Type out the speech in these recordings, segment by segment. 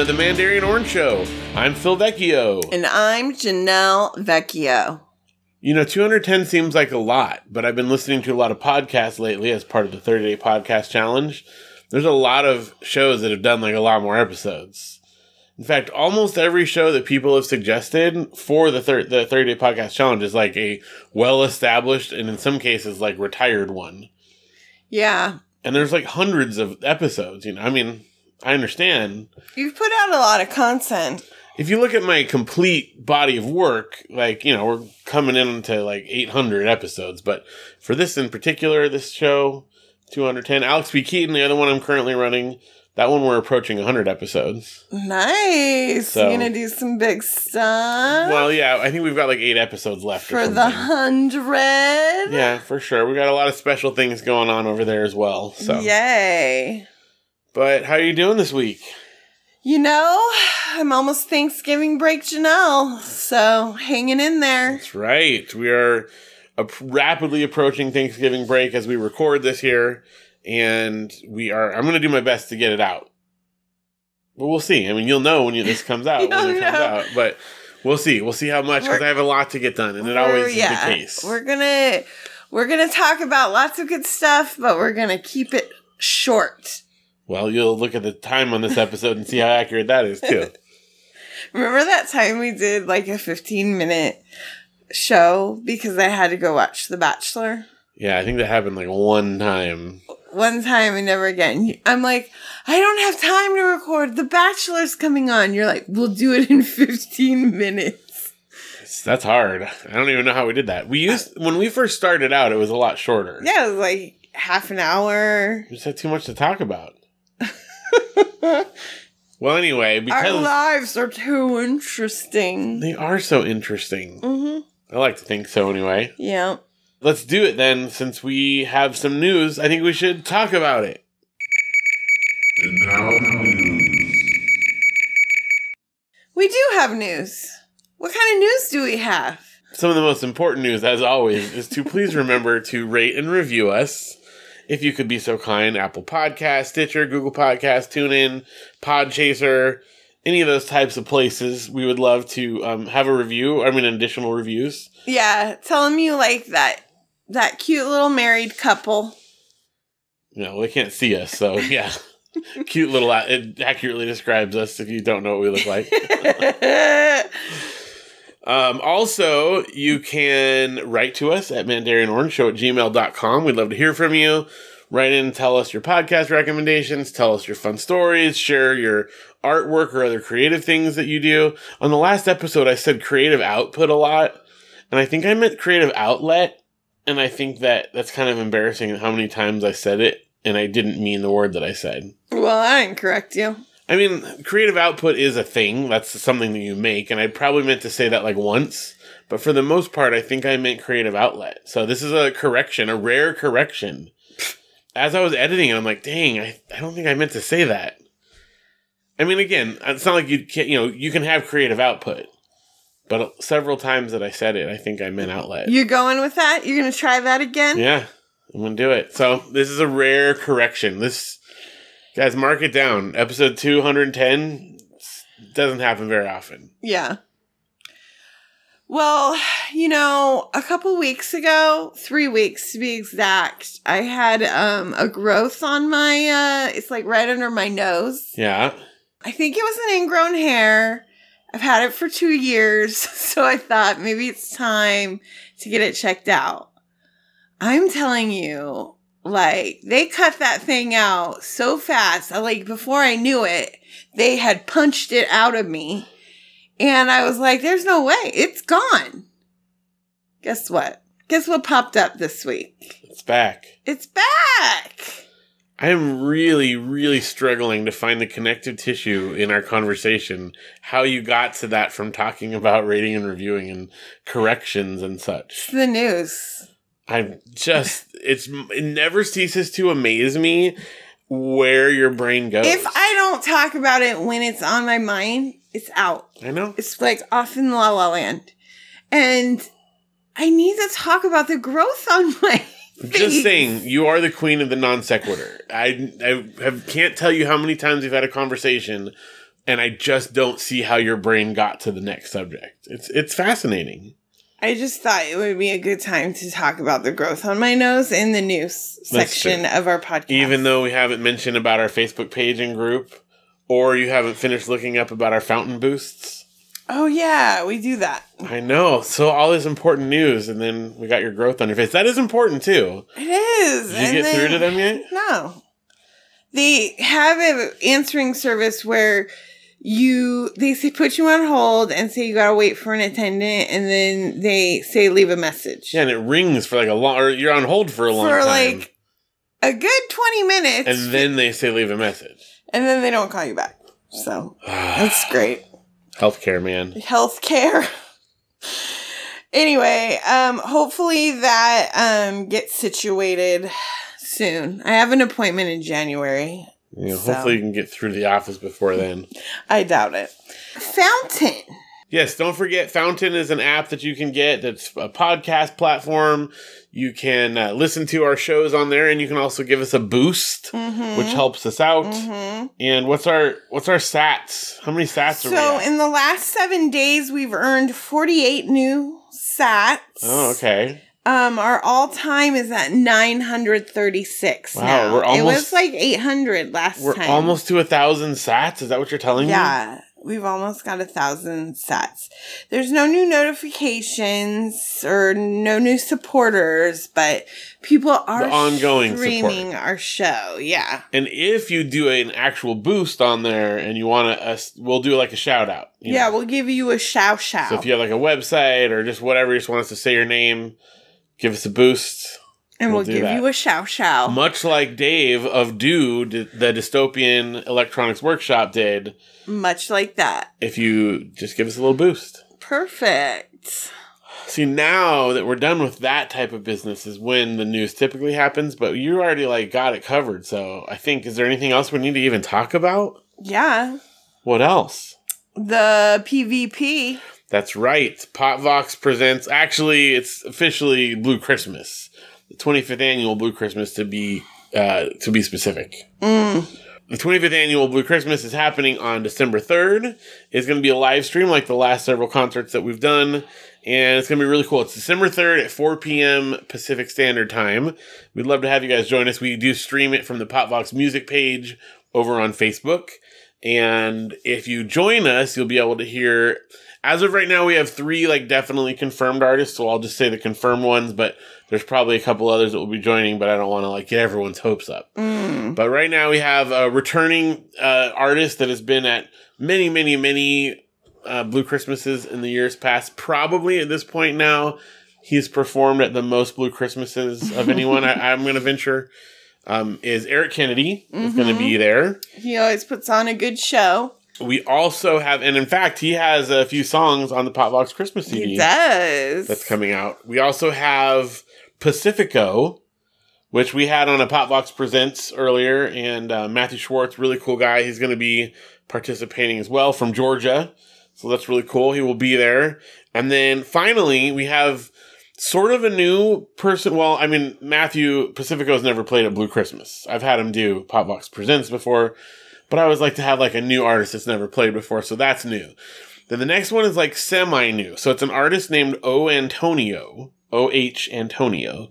to episode 210 of the Mandarin Orange Show. I'm Phil Vecchio. And I'm Janelle Vecchio. You know, 210 seems like a lot, but I've been listening to a lot of podcasts lately as part of the 30 Day Podcast Challenge. There's a lot of shows that have done like a lot more episodes. In fact, almost every show that people have suggested for the, thir- the 30 Day Podcast Challenge is like a well established and in some cases like retired one. Yeah. And there's like hundreds of episodes, you know. I mean, I understand. You've put out a lot of content. if you look at my complete body of work, like, you know, we're coming into like 800 episodes, but for this in particular, this show, 210, Alex P. Keaton, the other one I'm currently running, that one we're approaching 100 episodes. Nice. So- You're going to do some big stuff Well, yeah, I think we've got like eight episodes left. or for the hundred. Yeah, for sure. We got a lot of special things going on over there as well. So, Yay. But how are you doing this week? You know, I'm almost Thanksgiving break, Janelle. So hanging in there. That's right. We are rapidly approaching Thanksgiving break as we record this here, and we are. I'm going to do my best to get it out, but we'll see. I mean, you'll know when you, this comes out when it comes out, but we'll see. We'll see how much because I have a lot to get done, and it always yeah, is the case. We're gonna we're gonna talk about lots of good stuff, but we're gonna keep it short. Well, you'll look at the time on this episode and see how accurate that is too. Remember that time we did like a 15 minute show because I had to go watch The Bachelor? yeah, I think that happened like one time. One time and never again. I'm like, I don't have time to record. The Bachelor's coming on. You're like, we'll do it in 15 minutes. That's hard. I don't even know how we did that. We used when we first started out, it was a lot shorter. Yeah, it was like half an hour. We just had too much to talk about. well, anyway, Our because lives are too interesting. they are so interesting. Mm-hmm. I like to think so anyway. Yeah. Let's do it then, since we have some news. I think we should talk about it. We do have news. What kind of news do we have? Some of the most important news, as always, is to please remember to rate and review us. If you could be so kind, Apple Podcast, Stitcher, Google Podcast, TuneIn, Podchaser, any of those types of places, we would love to um, have a review. I mean, additional reviews. Yeah, tell them you like that that cute little married couple. Know, they can't see us, so yeah. Cute little, it accurately describes us if you don't know what we look like. Um, also, you can write to us at mandarinorangeshow at gmail.com. We'd love to hear from you. Write in, tell us your podcast recommendations, tell us your fun stories, share your artwork or other creative things that you do. On the last episode, I said creative output a lot, and I think I meant creative outlet, and I think that that's kind of embarrassing how many times I said it, and I didn't mean the word that I said. well, I didn't correct you. I mean, creative output is a thing. That's something that you make. And I probably meant to say that like once. But for the most part, I think I meant creative outlet. So this is a correction, a rare correction. As I was editing it, I'm like, dang, I, I don't think I meant to say that. I mean, again, it's not like you can you know, you can have creative output. But several times that I said it, I think I meant outlet. You going with that? You're gonna try that again? Yeah, I'm gonna do it. So this is a rare correction. This guys, mark it down. Episode 210 doesn't happen very often. Yeah. Well, you know, a couple weeks ago, three weeks to be exact, I had um a growth on my uh it's like right under my nose. Yeah, I think it was an ingrown hair. I've had it for two years, so I thought maybe it's time to get it checked out. I'm telling you, like, they cut that thing out so fast. I, like, before I knew it, they had punched it out of me. And I was like, there's no way. It's gone. Guess what? Guess what popped up this week? it's back. It's back. I am really, really struggling to find the connective tissue in our conversation. How you got to that from talking about rating and reviewing and corrections and such. It's the news. I'm just, it's, it never ceases to amaze me where your brain goes. If I don't talk about it when it's on my mind, it's out. I know. It's like off in la la land. And I need to talk about the growth on my Just saying, you are the queen of the non sequitur. I, I have, can't tell you how many times we've had a conversation, and I just don't see how your brain got to the next subject. It's it's fascinating. I just thought it would be a good time to talk about the growth on my nose in the news That's section true. of our podcast. Even though we haven't mentioned about our Facebook page and group, or you haven't finished looking up about our fountain boosts. Oh yeah, we do that. I know. So all this important news, and then we got your growth on your face. That is important too. It is. Did you and get through to them yet? No. They have an answering service where you they say put you on hold and say you gotta wait for an attendant and then they say leave a message. Yeah, and it rings for like a long, or you're on hold for a long time. for time. like a good twenty minutes. and then they say leave a message. and then they don't call you back. So that's great. Healthcare, man. Healthcare. anyway, um, hopefully that um gets situated soon. I have an appointment in January. You know, So- hopefully you can get through the office before then. I doubt it. Fountain. Yes, don't forget Fountain is an app that you can get that's a podcast platform. You can uh, listen to our shows on there and you can also give us a boost, Mm-hmm. which helps us out. hmm And what's our what's our sats? How many sats are we So in the last seven days, we've earned 48 new sats. oh, okay. Um, our all time is at 936 Wow, now. we're almost. It was like 800 last We're time. almost to a thousand sats. Is that what you're telling me? Yeah, we've almost got a thousand sats. There's no new notifications or no new supporters, but people are The ongoing streaming our show. Yeah. And if you do an actual boost on there and you want to, us, we'll do like a shout out. you Yeah, know? we'll give you a shout shout. So if you have like a website or just whatever, you just want us to say your name, give us a boost. and we'll we'll, give that. you a shout shout. Much like Dave of Dude, the Dystopian Electronics Workshop did, Much like that. if you just give us a little boost. Perfect. See, now that we're done with that type of business is when the news typically happens, but you already like got it covered. So I think, is there anything else we need to even talk about? Yeah. What else? The PvP. That's right. Potvox presents. Actually, it's officially Blue Christmas, the 25th annual Blue Christmas to be uh, to be specific. Mm. The 25th annual Blue Christmas is happening on December 3rd. It's going to be a live stream like the last several concerts that we've done, and it's going to be really cool. It's December 3rd at 4 p.m. Pacific Standard Time. We'd love to have you guys join us. We do stream it from the Potvox music page over on Facebook. And if you join us, you'll be able to hear. As of right now, we have three like definitely confirmed artists, so I'll just say the confirmed ones. But there's probably a couple others that will be joining, but I don't want to like get everyone's hopes up. Mm. But right now, we have a returning uh, artist that has been at many, many, many uh, Blue Christmases in the years past. Probably at this point now, he's performed at the most Blue Christmases of anyone. I, I'm going to venture. Um, is Eric Kennedy is going to be there. He always puts on a good show. We also have, and in fact, he has a few songs on the Potvox Christmas CD He does. that's coming out. We also have Pacifico, which we had on a Potvox Presents earlier, and uh, Matthew Schwartz, really cool guy. He's going to be participating as well from Georgia, so that's really cool. He will be there. And then finally, we have sort of a new person. Well, I mean, Matthew Pacifico's never played at Blue Christmas. I've had him do Potvox Presents before, but I always like to have like a new artist that's never played before, so that's new. Then the next one is like semi new. So it's an artist named O Antonio, O H Antonio.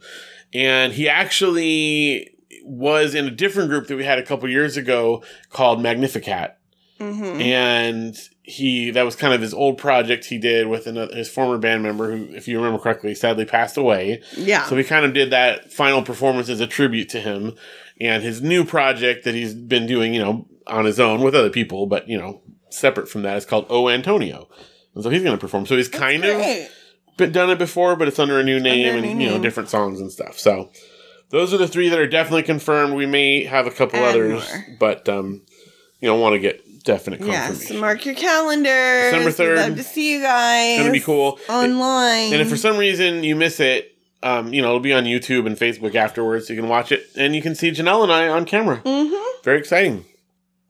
And he actually was in a different group that we had a couple years ago called Magnificat. hmm And he, that was kind of his old project he did with another, his former band member who, if you remember correctly, sadly passed away. Yeah. So we kind of did that final performance as a tribute to him and his new project that he's been doing, you know, on his own with other people, but, you know, separate from that is called O Antonio. And so he's going to perform. So he's kind of been done it before, but it's under a new name a and, new you know, name. different songs and stuff. So those are the three that are definitely confirmed. We may have a couple Add others, more. but, um, you know, want to get definite confirmation. Yes. mark your calendar. December 3rd. Love to see you guys. It's going to be cool. Online. And if for some reason you miss it, um, you know, it'll be on YouTube and Facebook afterwards. You can watch it and you can see Janelle and I on camera. Mm-hmm. Very exciting.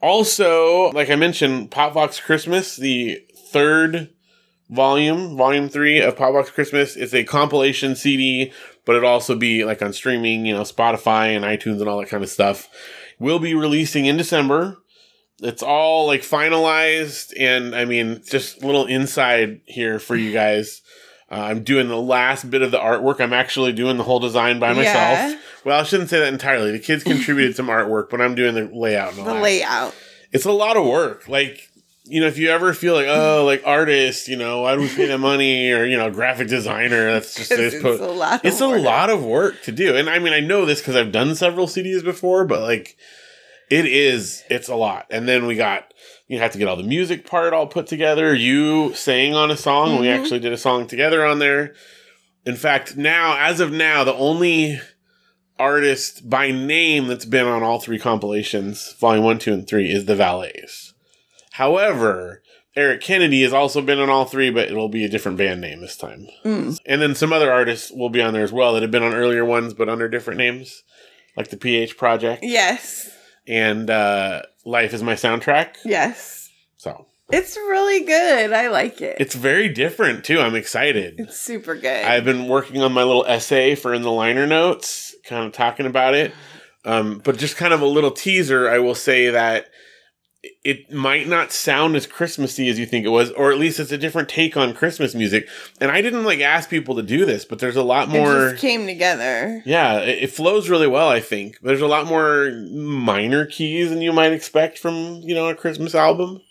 Also, like I mentioned, Potvox Christmas, the third volume, volume three of Potvox Christmas. It's a compilation CD, but it'll also be like on streaming, you know, Spotify and iTunes and all that kind of stuff. We'll be releasing in December. It's all like finalized, and I mean, just a little inside here for you guys. Uh, I'm doing the last bit of the artwork. I'm actually doing the whole design by myself. Yeah. Well, I shouldn't say that entirely. The kids contributed some artwork, but I'm doing the layout and all The that layout. it's a lot of work. Like, you know, if you ever feel like, oh, like artist, you know, why do we pay them money? Or, you know, graphic designer, that's just, It's, it's, po- a lot. it's of a work. lot of work to do. And I mean, I know this because I've done several CDs before, but like, it is, it's a lot. And then we got, you have to get all the music part all put together. You sang on a song. We Mhm. actually did a song together on there. In fact, now, as of now, the only artist by name that's been on all three compilations, volume one, two, and three, is the Valets. However, Eric Kennedy has also been on all three, but it'll be a different band name this time. Mm. And then some other artists will be on there as well that have been on earlier ones, but under different names, like the PH Project Yes. and uh, Life is My Soundtrack. Yes. It's really good. I like it. it's very different too. I'm excited. It's super good. I've been working on my little essay for in the liner notes, kind of talking about it. Um, but just kind of a little teaser, I will say that it might not sound as Christmassy as you think it was, or at least it's a different take on Christmas music. And I didn't like ask people to do this, but there's a lot it more. just came together. Yeah, it, it flows really well, I think. There's a lot more minor keys than you might expect from, you know, a Christmas album.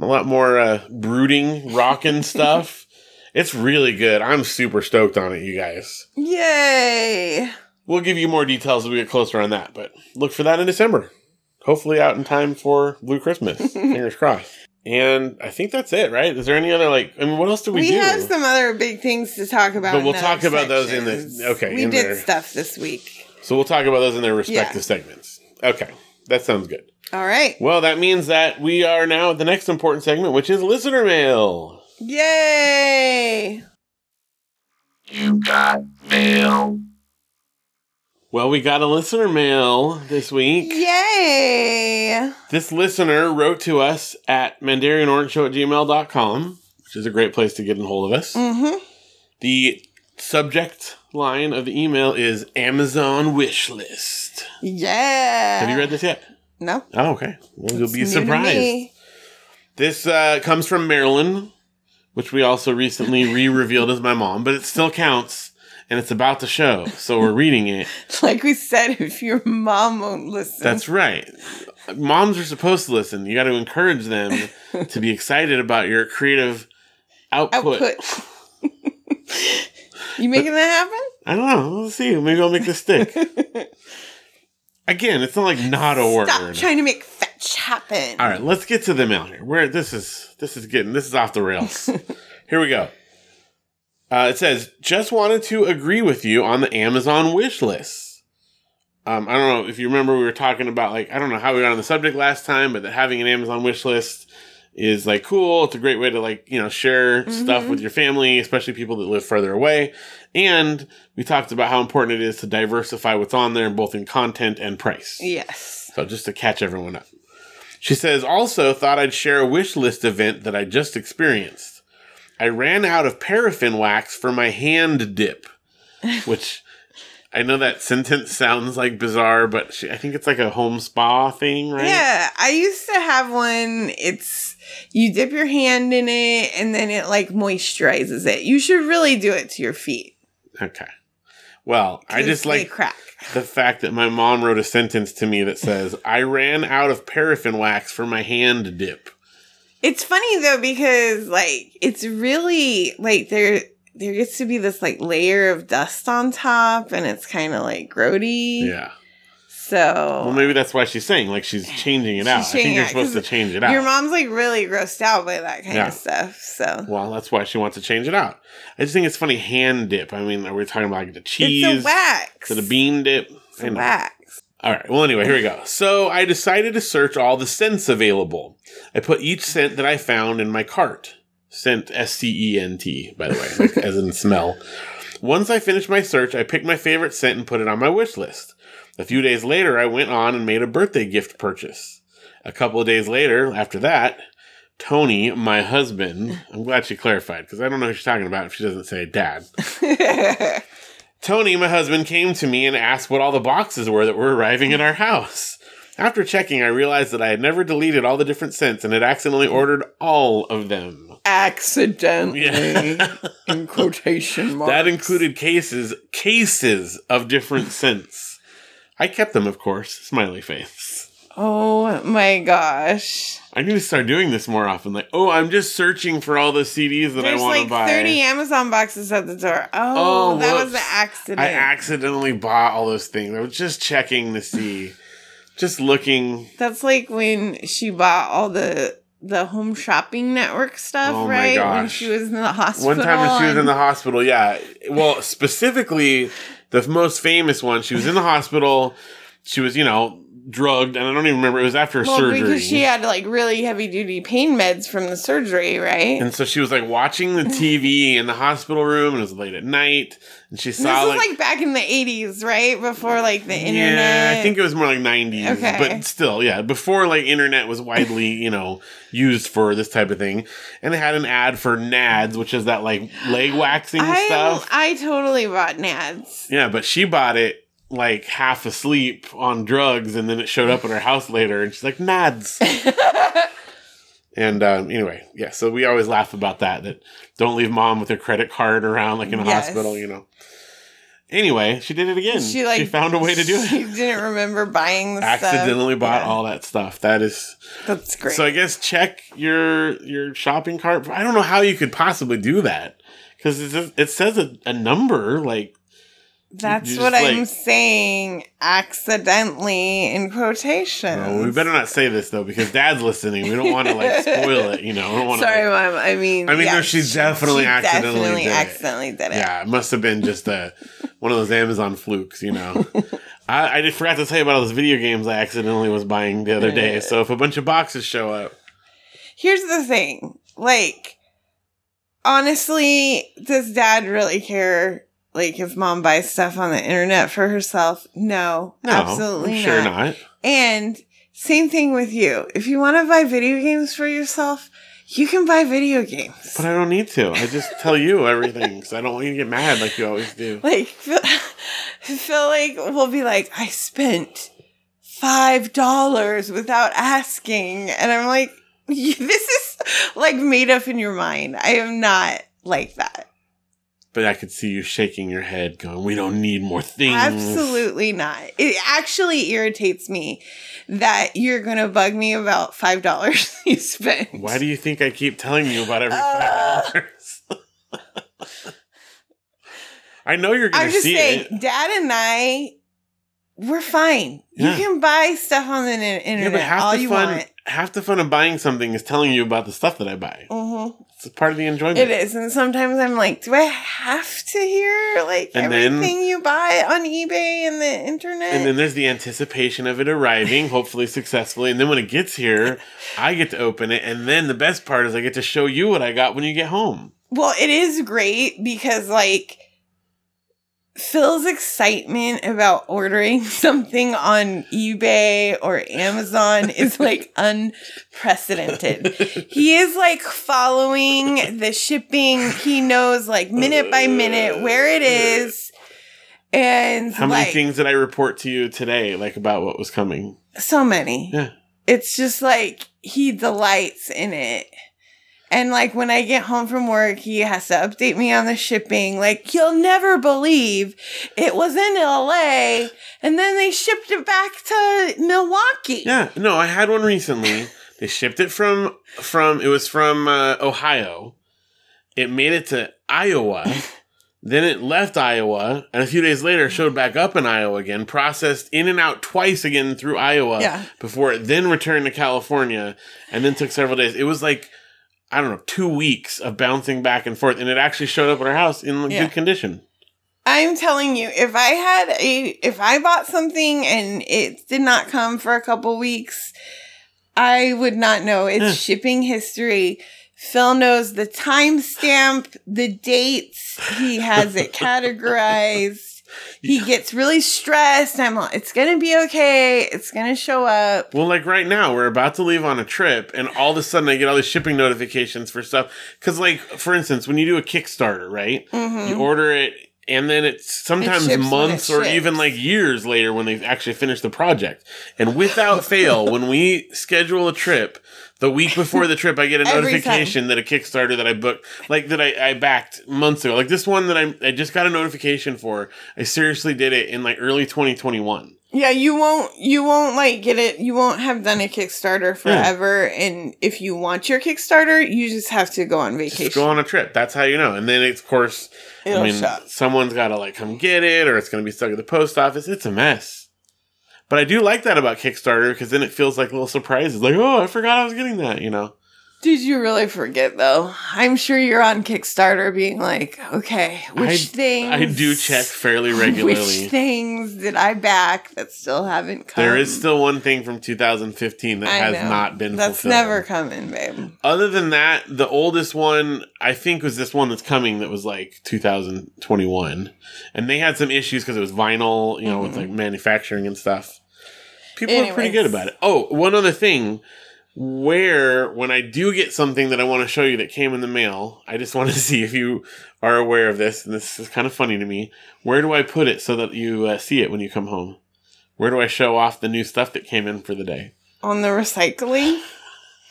A lot more uh, brooding, rockin' stuff. It's really good. I'm super stoked on it, you guys. Yay! We'll give you more details as we get closer on that, but look for that in December. Hopefully out in time for Blue Christmas. Fingers crossed. And I think that's it, right? Is there any other like I mean what else do we, We, do? We have some other big things to talk about. But we'll talk about those in the- okay, We did there. stuff this week. so we'll talk about those in their respective Yeah. segments. Okay. That sounds good. All right. Well, that means that we are now at the next important segment, which is listener mail. Yay! You got mail. Well, we got a listener mail this week. Yay! This listener wrote to us at mandarianorangeshow at gmail.com, which is a great place to get in hold of us. Mm-hmm. The subject line of the email is Amazon wish list. Yeah. Have you read this yet? No. Oh, okay. Well, you'll be surprised. This uh, comes from Marilyn, which we also recently re revealed as my mom, but it still counts and it's about the show. So we're reading it. Like we said, if your mom won't listen, That's right. Moms are supposed to listen. You got to encourage them to be excited about your creative output. output. you making that happen? I don't know. Let's see. Maybe I'll make this stick. Again, it's not like not a word. Stop trying to make fetch happen. All right, let's get to the mail here. Where this is this is getting this is off the rails. here we go. Uh, it says, "Just wanted to agree with you on the Amazon wish list." Um, I don't know if you remember we were talking about like I don't know how we got on the subject last time, but that having an Amazon wish list is like cool. It's a great way to like you know share stuff Mhm. with your family, especially people that live further away. And we talked about how important it is to diversify what's on there, both in content and price. Yes. So just to catch everyone up. She says, also thought I'd share a wish list event that I just experienced. I ran out of paraffin wax for my hand dip, which I know that sentence sounds like bizarre, but she, I think it's like a home spa thing, right? Yeah, I used to have one. It's you dip your hand in it and then it like moisturizes it. You should really do it to your feet. Okay. Well, I just like crack. the fact that my mom wrote a sentence to me that says, I ran out of paraffin wax for my hand dip. It's funny though because like it's really like there there gets to be this like layer of dust on top and it's kind of like grody. Yeah. So Well, maybe that's why she's saying, like, she's changing it out. I think you're it, supposed to change it out. your mom's like really grossed out by that kind Yeah. of stuff. So Well, that's why she wants to change it out. I just think it's funny hand dip. I mean, are we talking about like the cheese? it's a wax. It a bean dip? It's a wax. All right. Well, anyway, here we go. So I decided to search all the scents available. I put each scent that I found in my cart. Scent, S C E N T, by the way, like, as in smell. Once I finished my search, I picked my favorite scent and put it on my wish list. A few days later, I went on and made a birthday gift purchase. A couple of days later, after that, Tony, my husband, I'm glad she clarified because I don't know who she's talking about if she doesn't say dad. Tony, my husband, came to me and asked what all the boxes were that were arriving at our house. After checking, I realized that I had never deleted all the different scents and had accidentally ordered all of them. Accidentally. Yeah. in quotation marks. That included cases, cases of different scents. I kept them, of course. Smiley face. Oh my gosh. I need to start doing this more often. Like, oh, I'm just searching for all the CDs that There's I want to like buy. 30 Amazon boxes at the door. Oh, Oh, that was an accident. I accidentally bought all those things. I was just checking to see, just looking. That's like when she bought all the the home shopping network stuff, Oh my right? When she was in the hospital. One time when she was in the hospital, yeah. Well, specifically, the most famous one, she was in the hospital. She was, you know, drugged, and I don't even remember. It was after well, surgery. because she had like really heavy duty pain meds from the surgery, right? and so she was like watching the TV in the hospital room, and it was late at night, and she this saw was like, like back in the 80s, right? Before like the internet. Yeah, I think it was more like 90s, Okay. but still, yeah, before like internet was widely, you know, used for this type of thing. And they had an ad for Nads, which is that like leg waxing I, stuff. I totally bought Nads. Yeah, but she bought it like half asleep on drugs, and then it showed up at her house later, and she's like, Nads. and um, anyway, yeah, so we always laugh about that, that don't leave mom with her credit card around like in a Yes. hospital, you know. Anyway, she did it again. She like she found a way to do it She didn't remember buying the accidentally stuff. bought Yeah, all that stuff. That is That's great. so. I guess check your your shopping cart. I don't know how you could possibly do that because it says, it says a, a number like That's what just, I'm saying. Accidentally in quotation. oh, we better not say this though because Dad's listening. We don't want to like spoil it. You know, we don't want to. Sorry, mom. I mean, I mean, no, yeah, she definitely accidentally definitely did it. accidentally did it. yeah, it must have been just a one of those Amazon flukes. You know. I, I just forgot to tell you about all those video games I accidentally was buying the other day. So if a bunch of boxes show up, Here's the thing, like, honestly, does dad really care? Like, if mom buys stuff on the internet for herself? No, no, absolutely I'm sure not. not. And same thing with you. If you want to buy video games for yourself, you can buy video games. But I don't need to. I just tell you everything because I don't want you to get mad like you always do. like feel, feel like we'll be like i spent five dollars without asking and i'm like this is like made up in your mind i am not like that But I could see you shaking your head, going, "We don't need more things." absolutely not it actually irritates me that you're gonna bug me about five dollars you spent Why do you think I keep telling you about every Uh. five dollars? I know you're gonna i'm just see saying it. dad and i we're fine Yeah. you can buy stuff on the in- Yeah, internet half all you fun, want half the fun of buying something is telling you about the stuff that I buy. mm-hmm. It's part of the enjoyment. It is, and sometimes I'm like, do I have to hear like And then- everything you buy on eBay and the internet? And then there's the anticipation of it arriving, hopefully successfully. And then when it gets here, I get to open it. And then the best part is I get to show you what I got when you get home. well, it is great because like Phil's excitement about ordering something on eBay or Amazon is like unprecedented. He is like following the shipping. He knows like minute by minute where it is. And How many like, things did I report to you today, like about what was coming? so many. Yeah. It's just like he delights in it. And like when I get home from work, he has to update me on the shipping. Like, you'll never believe it was in LA and then they shipped it back to Milwaukee. Yeah, no, I had one recently. they shipped it from from it was from uh, Ohio. It made it to Iowa. then it left Iowa, and a few days later showed back up in Iowa again, processed in and out twice again through Iowa Yeah. before it then returned to California, and then took several days. It was like I don't know, two weeks of bouncing back and forth, and it actually showed up at our house in Yeah. good condition. I'm telling you, if I had a, if I bought something and it did not come for a couple weeks, I would not know its Yeah. shipping history. Phil knows the timestamp, the dates. He has it categorized. He gets really stressed. I'm like, it's gonna be okay. It's gonna show up. Well, like right now, we're about to leave on a trip, and all of a sudden I get all these shipping notifications for stuff. Because, like, for instance, when you do a Kickstarter, right? Mhm. You order it, and then it's sometimes ships when months it or even like years later when they actually finish the project. And without fail, when we schedule a trip, the week before the trip, I get a notification that a Kickstarter that I booked, like that I, I backed months ago, like this one that I, I just got a notification for. I seriously did it in like early 2021. Yeah, you won't you won't like get it you won't have done a Kickstarter forever and if you want your Kickstarter, you just have to go on vacation. Just go on a trip. That's how you know. And then, of course, It'll I mean, show up. someone's got to like come get it, or it's going to be stuck at the post office. It's a mess. But I do like that about Kickstarter because then it feels like little surprises. Like, oh, I forgot I was getting that. You know. Did you really forget though? I'm sure you're on Kickstarter being like, okay, which I- things I do check fairly regularly. Which things did I back that still haven't come? There is still one thing from 2015 that I has know. not been That's fulfilled. never coming, babe. Other than that, the oldest one I think was this one that's coming that was like 2021, and they had some issues because it was vinyl, you know, with Mhm. like manufacturing and stuff. People are pretty good about it. Oh, one other thing, where when I do get something that I want to show you that came in the mail, I just want to see if you are aware of this, and this is kind of funny to me. Where do I put it so that you uh, see it when you come home? Where do I show off the new stuff that came in for the day? On the recycling.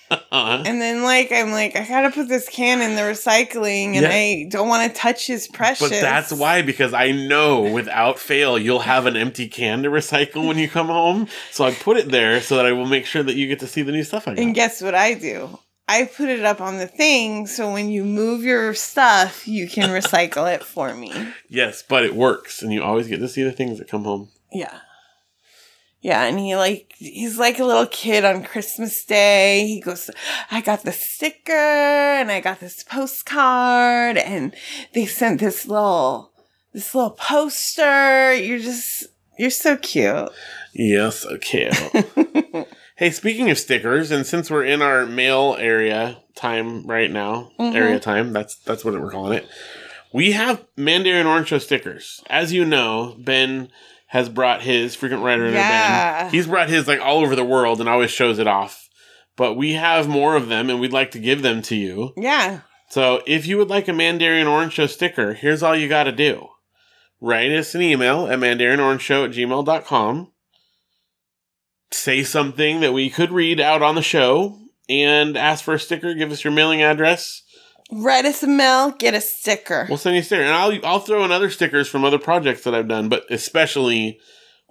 Uh-huh. And then like I'm like, I gotta put this can in the recycling and Yeah. I don't wanna touch his precious. But that's why, because I know without fail, you'll have an empty can to recycle when you come home. So I put it there so that I will make sure that you get to see the new stuff I got. And guess what I do? I put it up on the thing so when you move your stuff, you can recycle it for me. yes, but it works, and you always get to see the things that come home. Yeah. Yeah, and he like he's like a little kid on Christmas Day. He goes, I got the sticker and I got this postcard and they sent this little this little poster. You're just you're so cute. Yes, okay. hey, speaking of stickers, and since we're in our mail area time right now, Mhm. area time, that's that's what we're calling it. We have Mandarin Orange Show stickers. As you know, Ben has brought his frequent writer in Yeah. band. He's brought his like all over the world and always shows it off. But we have more of them and we'd like to give them to you. Yeah. So if you would like a Mandarin Orange Show sticker, here's all you got to do. Write us an email at mandarinorangeshow at gmail.com. Say something that we could read out on the show and ask for a sticker. Give us your mailing address. Write us a mail, get a sticker. We'll send you a sticker. And I'll, I'll throw in other stickers from other projects that I've done, but especially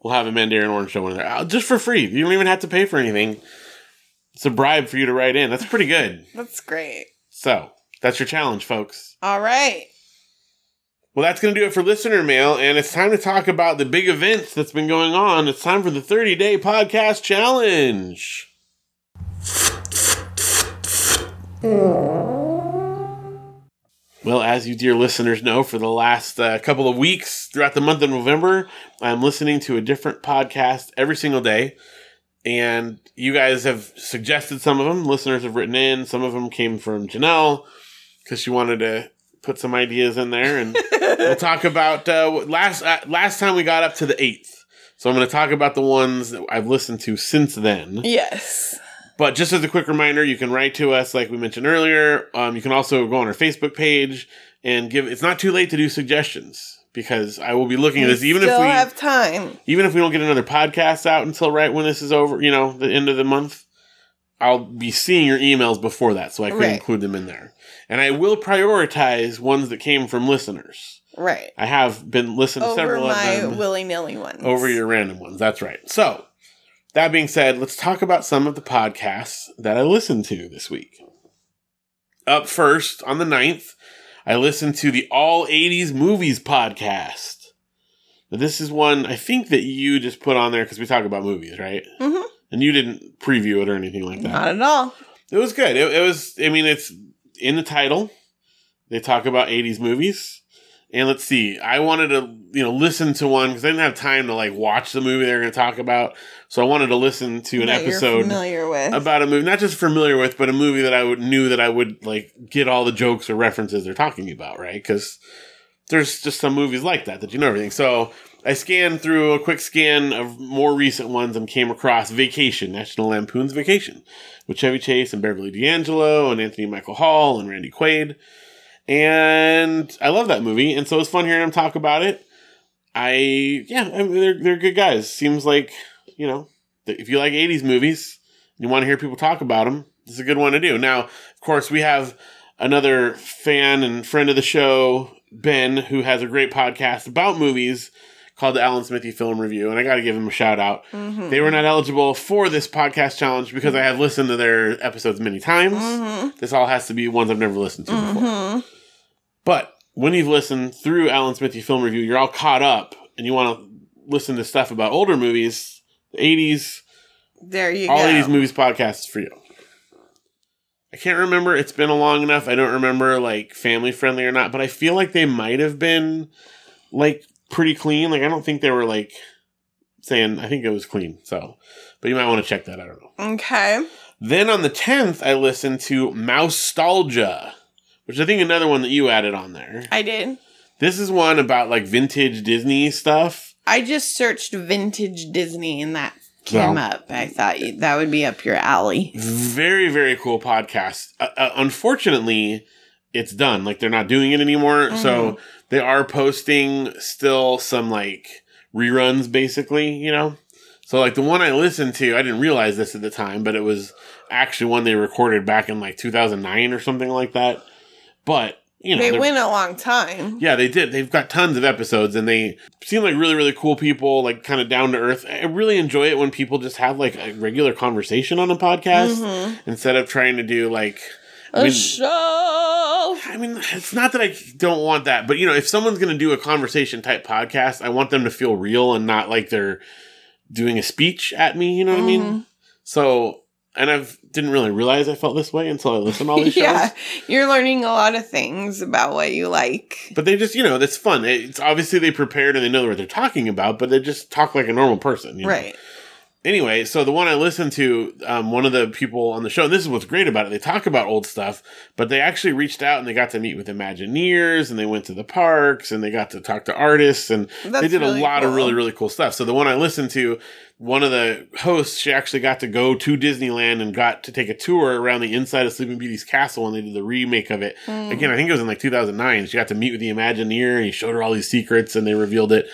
we'll have a Mandarin Orange Show in there. Uh, Just for free. You don't even have to pay for anything. It's a bribe for you to write in. That's pretty good. That's great. So that's your challenge, folks. All right. Well, that's going to do it for listener mail, and it's time to talk about the big events that's been going on. It's time for the 30 day podcast challenge. Well, as you dear listeners know, for the last uh, couple of weeks throughout the month of November, I'm listening to a different podcast every single day. And you guys have suggested some of them. Listeners have written in. Some of them came from Janelle because she wanted to put some ideas in there. And we'll talk about uh, last uh, last time we got up to the eighth. So I'm going to talk about the ones that I've listened to since then. Yes. But just as a quick reminder, you can write to us like we mentioned earlier. Um, you can also go on our Facebook page and give. It's not too late to do suggestions because I will be looking at this even if we have time. even if we don't get another podcast out until right when this is over. You know, the end of the month. I'll be seeing your emails before that, so I can Right. include them in there. And I will prioritize ones that came from listeners. Right. I have been listening to Over several my of them willy nilly ones. over your random ones. That's right. So, that being said, let's talk about some of the podcasts that I listened to this week. Up first, on the 9th, I listened to the All 80s Movies podcast. Now, this is one I think that you just put on there because we talk about movies, right? Mhm. And you didn't preview it or anything like that. Not at all. It was good. It, it was. I mean, it's in the title. They talk about '80s movies, and let's see. I wanted to, you know, listen to one because I didn't have time to like watch the movie they were going to talk about. So I wanted to listen to an that episode familiar with. about a movie, not just familiar with, but a movie that I would knew that I would like get all the jokes or references they're talking about, right? Because there's just some movies like that that you know everything. So I scanned through a quick scan of more recent ones and came across Vacation, National Lampoon's Vacation, with Chevy Chase and Beverly D'Angelo and Anthony Michael Hall and Randy Quaid. And I love that movie, and so it's fun hearing them talk about it. I yeah, I mean, they're they're good guys. Seems like you know if you like '80s movies, you want to hear people talk about them. This is a good one to do. Now, of course, we have another fan and friend of the show, Ben, who has a great podcast about movies called the Alan Smithee Film Review, and I got to give him a shout out. Mhm. They were not eligible for this podcast challenge because I have listened to their episodes many times. Mhm. This all has to be ones I've never listened to before. But when you've listened through Alan Smithee Film Review, you're all caught up and you want to listen to stuff about older movies, the 80s, There you go. all go. 80s movies podcasts for you. I can't remember. It's been a long enough. I don't remember like family friendly or not, but I feel like they might have been like pretty clean. Like I don't think they were like saying I think it was clean. So, but you might want to check that. I don't know. Okay. Then on the 10th, I listened to Mousetalgia, which I think another one that you added on there. I did. This is one about like vintage Disney stuff. I just searched vintage Disney and that came up. I thought you, that would be up your alley. Very, very cool podcast. Uh, uh, unfortunately, it's done. Like they're not doing it anymore. So they are posting still some like reruns, basically, you know? So like the one I listened to, I didn't realize this at the time, but it was actually one they recorded back in like 2009 or something like that. But, you know, They went a long time. Yeah, they did. They've got tons of episodes and they seem like really, really cool people, like kind of down to earth. I really enjoy it when people just have like a regular conversation on a podcast Mhm. instead of trying to do like. I A mean, show. I mean, it's not that I don't want that, but you know, if someone's going to do a conversation type podcast, I want them to feel real and not like they're doing a speech at me. You know what I mean? Mm-hmm. So, and I've didn't really realize I felt this way until I listened to all these shows. yeah, you're learning a lot of things about what you like. But they just, you know, that's fun. It's obviously they prepared and they know what they're talking about, but they just talk like a normal person. you know? Right. Anyway, so the one I listened to, um, one of the people on the show, and this is what's great about it. They talk about old stuff, but they actually reached out and they got to meet with Imagineers and they went to the parks and they got to talk to artists and they did really a lot of really, really cool stuff. So the one I listened to, one of the hosts, she actually got to go to Disneyland and got to take a tour around the inside of Sleeping Beauty's castle when they did the remake of it. Mm. Again, I think it was in like 2009. She got to meet with the Imagineer and he showed her all these secrets and they revealed it.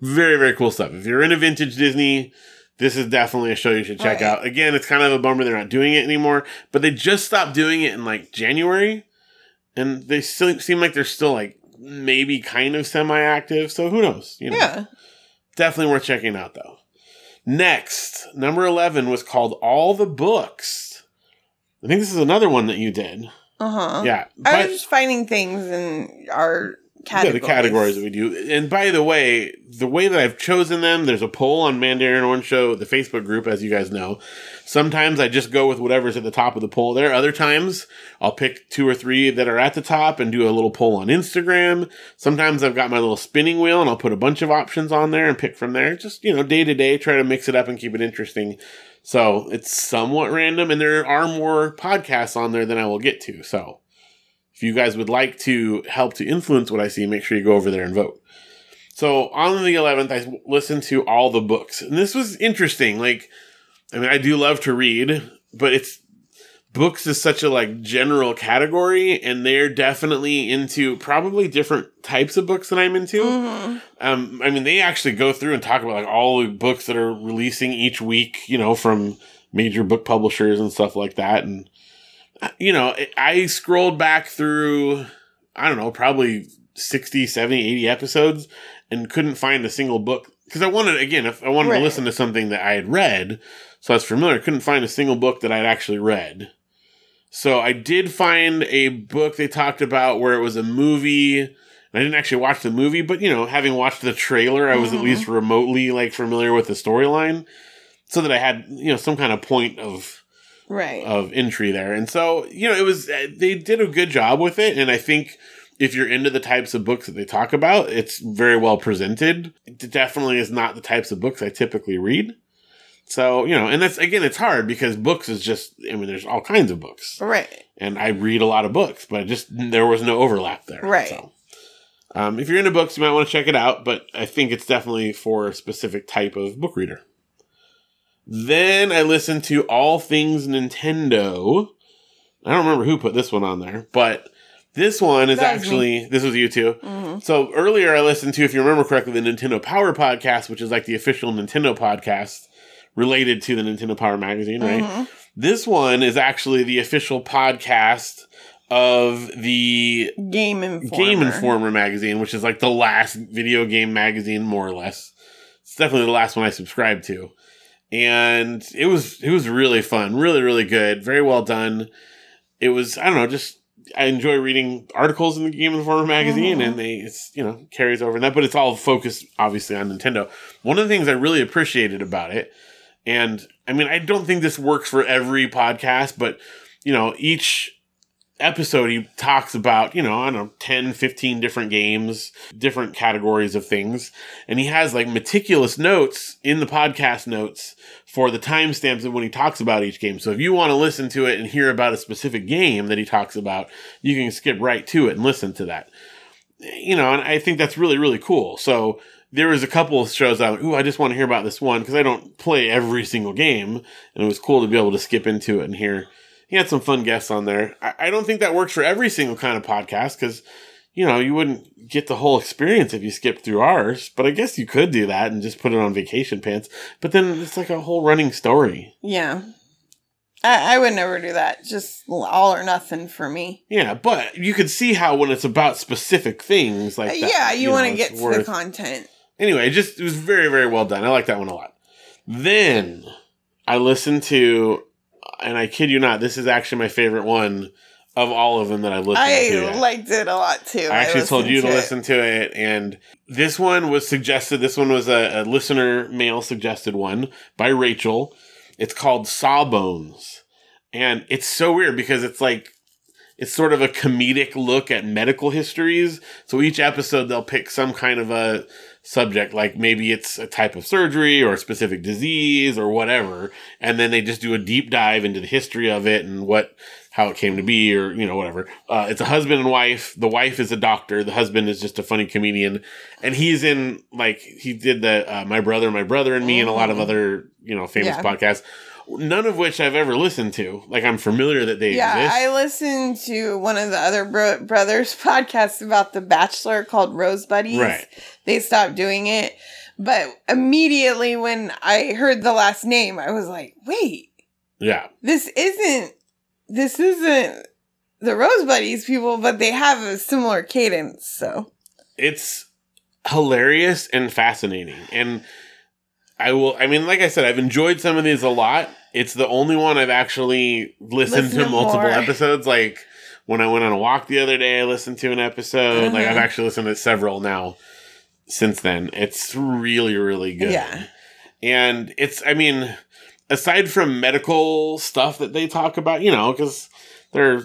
Very, very cool stuff. If you're into vintage Disney, this is definitely a show you should check Right. out. Again, it's kind of a bummer they're not doing it anymore, but they just stopped doing it in like January and they still seem like they're still like maybe kind of semi active. So who knows? You know, Yeah. definitely worth checking out though. Next, number 11 was called All the Books. I think this is another one that you did. Uh huh. Yeah. I but- was just finding things in our categories. Yeah, the categories that we do. And by the way, the way that I've chosen them, there's a poll on Mandarin Orange Show, the Facebook group, as you guys know. Sometimes I just go with whatever's at the top of the poll there. Other times I'll pick two or three that are at the top and do a little poll on Instagram. Sometimes I've got my little spinning wheel and I'll put a bunch of options on there and pick from there. Just, you know, day to day, try to mix it up and keep it interesting. So it's somewhat random and there are more podcasts on there than I will get to. So if you guys would like to help to influence what I see, make sure you go over there and vote. So on the 11th, I listened to all the books, and this was interesting. Like, I mean, I do love to read, but it's books is such a like general category, and they're definitely into probably different types of books that I'm into. Mhm. Um, I mean, they actually go through and talk about like all the books that are releasing each week, you know, from major book publishers and stuff like that. And, you know, I- I scrolled back through, I don't know, probably 60, 70, 80 episodes and couldn't find a single book. Because I wanted, again, if I wanted Right. to listen to something that I had read, so I was familiar, couldn't find a single book that I'd actually read. So I did find a book they talked about where it was a movie. And I didn't actually watch the movie, but you know, having watched the trailer, I was at Mhm. least remotely like familiar with the storyline, so that I had you know some kind of point of Right. of entry there. And so you know, it was uh, they did a good job with it, and I think if you're into the types of books that they talk about, it's very well presented. It definitely is not the types of books I typically read. So you know, and that's again, it's hard because books is just I mean, there's all kinds of books right. and I read a lot of books, but just there was no overlap there. Right. So. Um, if you're into books, you might want to check it out, but I think it's definitely for a specific type of book reader. Then I listened to All Things Nintendo. I don't remember who put this one on there, but this one is That actually this was you too. Mhm. So earlier I listened to, if you remember correctly, the Nintendo Power podcast, which is like the official Nintendo podcast related to the Nintendo Power magazine, right? Mhm. This one is actually the official podcast of the Game Informer. Game Informer magazine, which is like the last video game magazine, more or less. It's definitely the last one I subscribed to, and it was it was really fun, really really good, very well done. It was I don't know, just I enjoy reading articles in the Game Informer magazine, Mhm. and they it's you know carries over in that, but it's all focused obviously on Nintendo. One of the things I really appreciated about it, and I mean I don't think this works for every podcast, but you know each episode he talks about you know i don't know 10 15 different games different categories of things. And he has like meticulous notes in the podcast notes for the timestamps of when he talks about each game. So if you want to listen to it and hear about a specific game that he talks about you can skip right to it and listen to that. You know and i think that's really really cool. So there was a couple of shows like, ooh, I just want to hear about this one because I don't play every single game, and it was cool to be able to skip into it and hear he had some fun guests on there. I, I don't think that works for every single kind of podcast because, you know, you wouldn't get the whole experience if you skipped through ours. But I guess you could do that and just put it on vacation pants. But then it's like a whole running story. Yeah. I, I would never do that. Just all or nothing for me. Yeah, but you could see how when it's about specific things like that, Uh, yeah, you, want to get to worth- the content. anyway, it just it was very very well done. I like that one a lot. Then I listened to, and I kid you not, this is actually my favorite one of all of them that I've listened I to. I liked it a lot too. I actually told you to it. listen to it, and this one was suggested. This one was a, a listener mail suggested one by Rachel. It's called Sawbones, and it's so weird because it's like it's sort of a comedic look at medical histories. So each episode they'll pick some kind of a subject, like maybe it's a type of surgery or a specific disease or whatever, and then they just do a deep dive into the history of it and what how it came to be or you know whatever. Uh, it's a husband and wife. The wife is a doctor. The husband is just a funny comedian, and he's in like he did the uh, my brother, my brother and me, and a lot of Mhm. other you know famous Yeah. podcasts. None of which I've ever listened to. Like I'm familiar that they Yeah, exist. I listened to one of the other bro- brothers podcasts about The Bachelor called Rose Buddies. Right. They stopped doing it. But immediately when I heard the last name, I was like, wait, yeah. this isn't this isn't the Rose Buddies people, but they have a similar cadence. So it's hilarious and fascinating and i will i mean like i said i've enjoyed some of these a lot it's the only one i've actually listened Listen to multiple more. episodes like when i went on a walk the other day i listened to an episode like Uh-huh. i've actually listened to several now since then it's really really good Yeah. and it's i mean aside from medical stuff that they talk about you know because they're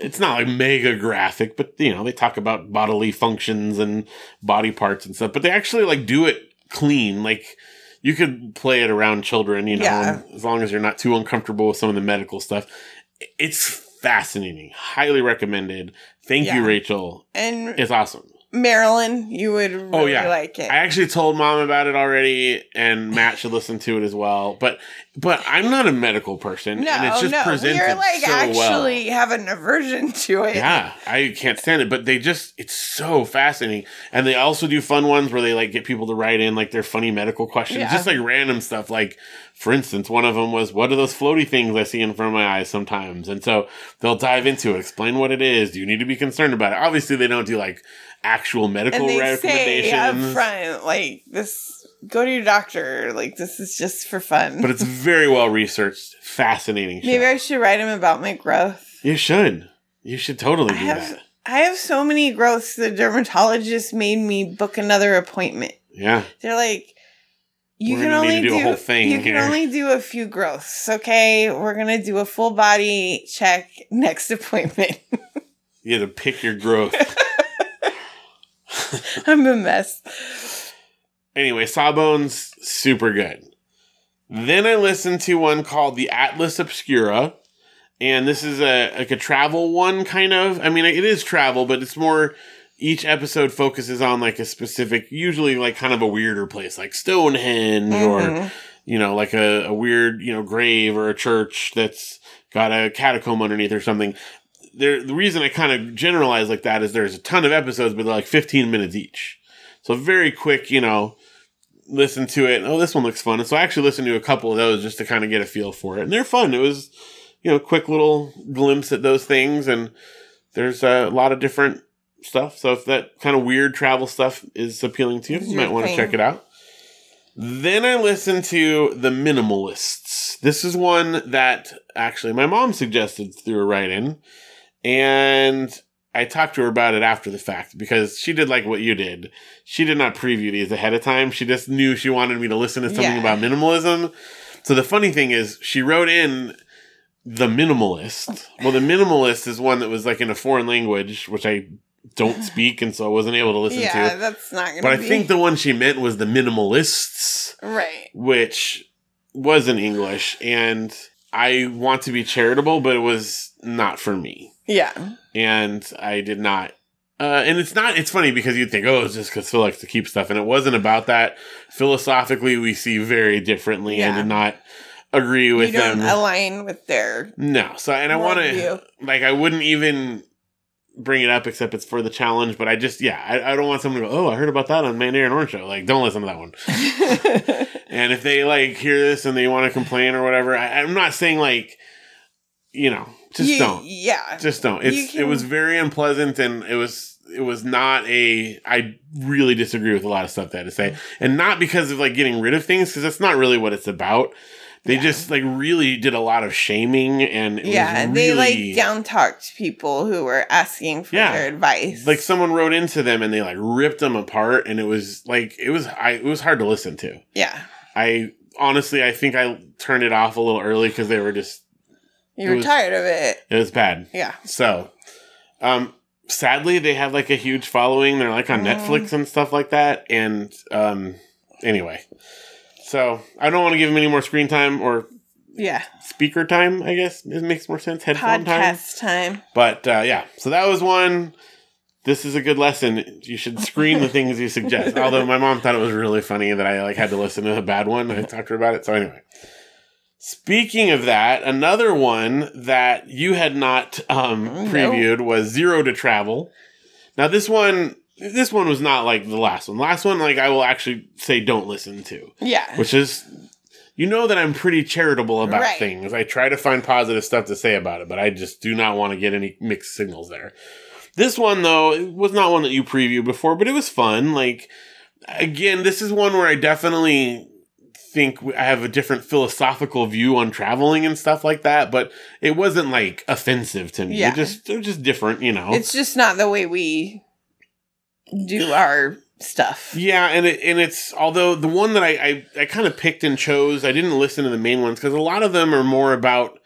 it's not like mega graphic, but you know, they talk about bodily functions and body parts and stuff, but they actually like do it clean. Like you could play it around children, you know, Yeah. as long as you're not too uncomfortable with some of the medical stuff. It's fascinating. Highly recommended. Thank you, Rachel. and It's awesome. Marilyn, you would oh, really Oh, yeah. like it. I actually told mom about it already, and Matt should listen to it as well. But but I'm not a medical person, no, and it's just no, presented you're like so well. actually have an aversion to it. Yeah, I can't stand it, but they just it's so fascinating. And they also do fun ones where they like get people to write in like their funny medical questions, Yeah. just like random stuff. Like for instance, one of them was what are those floaty things I see in front of my eyes sometimes? And so they'll dive into it, explain what it is. Do you need to be concerned about it? Obviously, they don't do like actual medical and they say up recommendations. front, like this, go to your doctor. Like this is just for fun. but it's very well researched, fascinating. Show. Maybe I should write him about my growth. you should. You should totally I do have, that. I have so many growths. The dermatologist made me book another appointment. Yeah. They're like, you We're can only do do, a whole thing you can only do a few growths. Okay, we're gonna do a full body check next appointment. You have to pick your growth. I'm a mess. Anyway, Sawbones, super good. Then I listened to one called the Atlas Obscura, and this is a like a travel one kind of. I mean, it is travel, but it's more each episode focuses on like a specific, usually like kind of a weirder place, like Stonehenge or Mhm. you know, like a, a weird, you know, grave or a church that's got a catacomb underneath or something. There, the reason I kind of generalize like that is there's a ton of episodes, but they're like 15 minutes each. So very quick, you know, listen to it. Oh, this one looks fun. And so I actually listened to a couple of those just to kind of get a feel for it. And they're fun. It was, you know, quick little glimpse at those things. And there's a lot of different stuff. So if that kind of weird travel stuff is appealing to you, you might want to check it out. Then I listened to The Minimalists. This is one that actually my mom suggested through a write in. And I talked to her about it after the fact because she did like what you did. She did not preview these ahead of time. She just knew she wanted me to listen to something Yeah. about minimalism. So the funny thing is, she wrote in The Minimalist. Well, The Minimalist is one that was like in a foreign language, which I don't speak, and so I wasn't able to listen yeah, to. that's not gonna But I think the one she meant was The Minimalists right. which was in English, and I want to be charitable, but it was not for me, Yeah, and I did not. Uh, and it's not. It's funny because you'd think, oh, it's just because Phil likes to keep stuff, and it wasn't about that. Philosophically, we see very differently. I Yeah. did not agree with you don't them. align with their. no, so and I want to like I wouldn't even bring it up except it's for the challenge. But I just yeah, I, I don't want someone to go, oh, I heard about that on Mandarin Orange Show. Like, don't listen to that one. And if they like hear this and they want to complain or whatever, I, I'm not saying like, you know, just You- don't, Yeah, just don't. It's it was very unpleasant and it was it was not a. I really disagree with a lot of stuff that to say, mm-hmm. and not because of like getting rid of things because that's not really what it's about. They Yeah. just like really did a lot of shaming and it yeah. was They really- like down talked people who were asking for Yeah. their advice. like someone wrote into them and they like ripped them apart and it was like it was I it was hard to listen to. yeah, I honestly I think I turned it off a little early because they were just you It were was- tired of it. it was bad. Yeah, So, um, sadly they have like a huge following. They're like on Mm. Netflix and stuff like that. And um, anyway, so I don't want to give them any more screen time or yeah. speaker time. I guess it makes more sense. Headphone time. Podcast time. But uh, yeah, so that was one. This is a good lesson. You should screen the things you suggest. Although my mom thought it was really funny that I like had to listen to a bad one. I talked to her about it. So anyway, speaking of that, another one that you had not um, No. previewed was Zero to Travel. Now this one, this one was not like the last one. Last one, like I will actually say, don't listen to Yeah. which is you know that I'm pretty charitable about Right. things. I try to find positive stuff to say about it, but I just do not want to get any mixed signals there. This one though, it was not one that you previewed before, but it was fun. Like again, this is one where I definitely think I have a different philosophical view on traveling and stuff like that, but it wasn't like offensive to me. Yeah. It just was just different, you know. It's just not the way we do our stuff. Yeah, and it, and it's although the one that I I, I kind of picked and chose, I didn't listen to the main ones because a lot of them are more about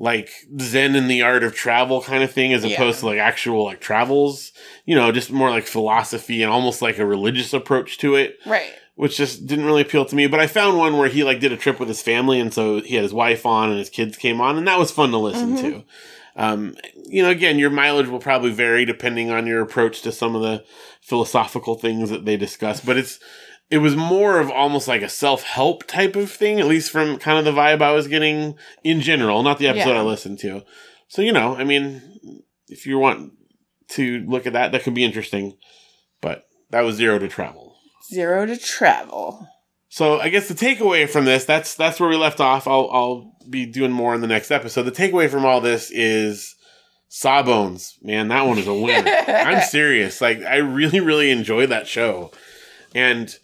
like Zen and the art of travel kind of thing, as Yeah. opposed to like actual like travels. You know, just more like philosophy and almost like a religious approach to it, Right. Which just didn't really appeal to me. But I found one where he like did a trip with his family, and so he had his wife on and his kids came on, and that was fun to listen Mhm. to. Um, you know, again, your mileage will probably vary depending on your approach to some of the philosophical things that they discuss, but it's it was more of almost like a self help type of thing, at least from kind of the vibe I was getting in general, not the episode Yeah. I listened to. So you know, I mean, if you want to look at that, that could be interesting. But that was zero to travel. Zero to travel. So I guess the takeaway from this, that's that's where we left off. I'll I'll be doing more in the next episode. The takeaway from all this is Sawbones. Man, that one is a winner. I'm serious. Like I really, really enjoyed that show. And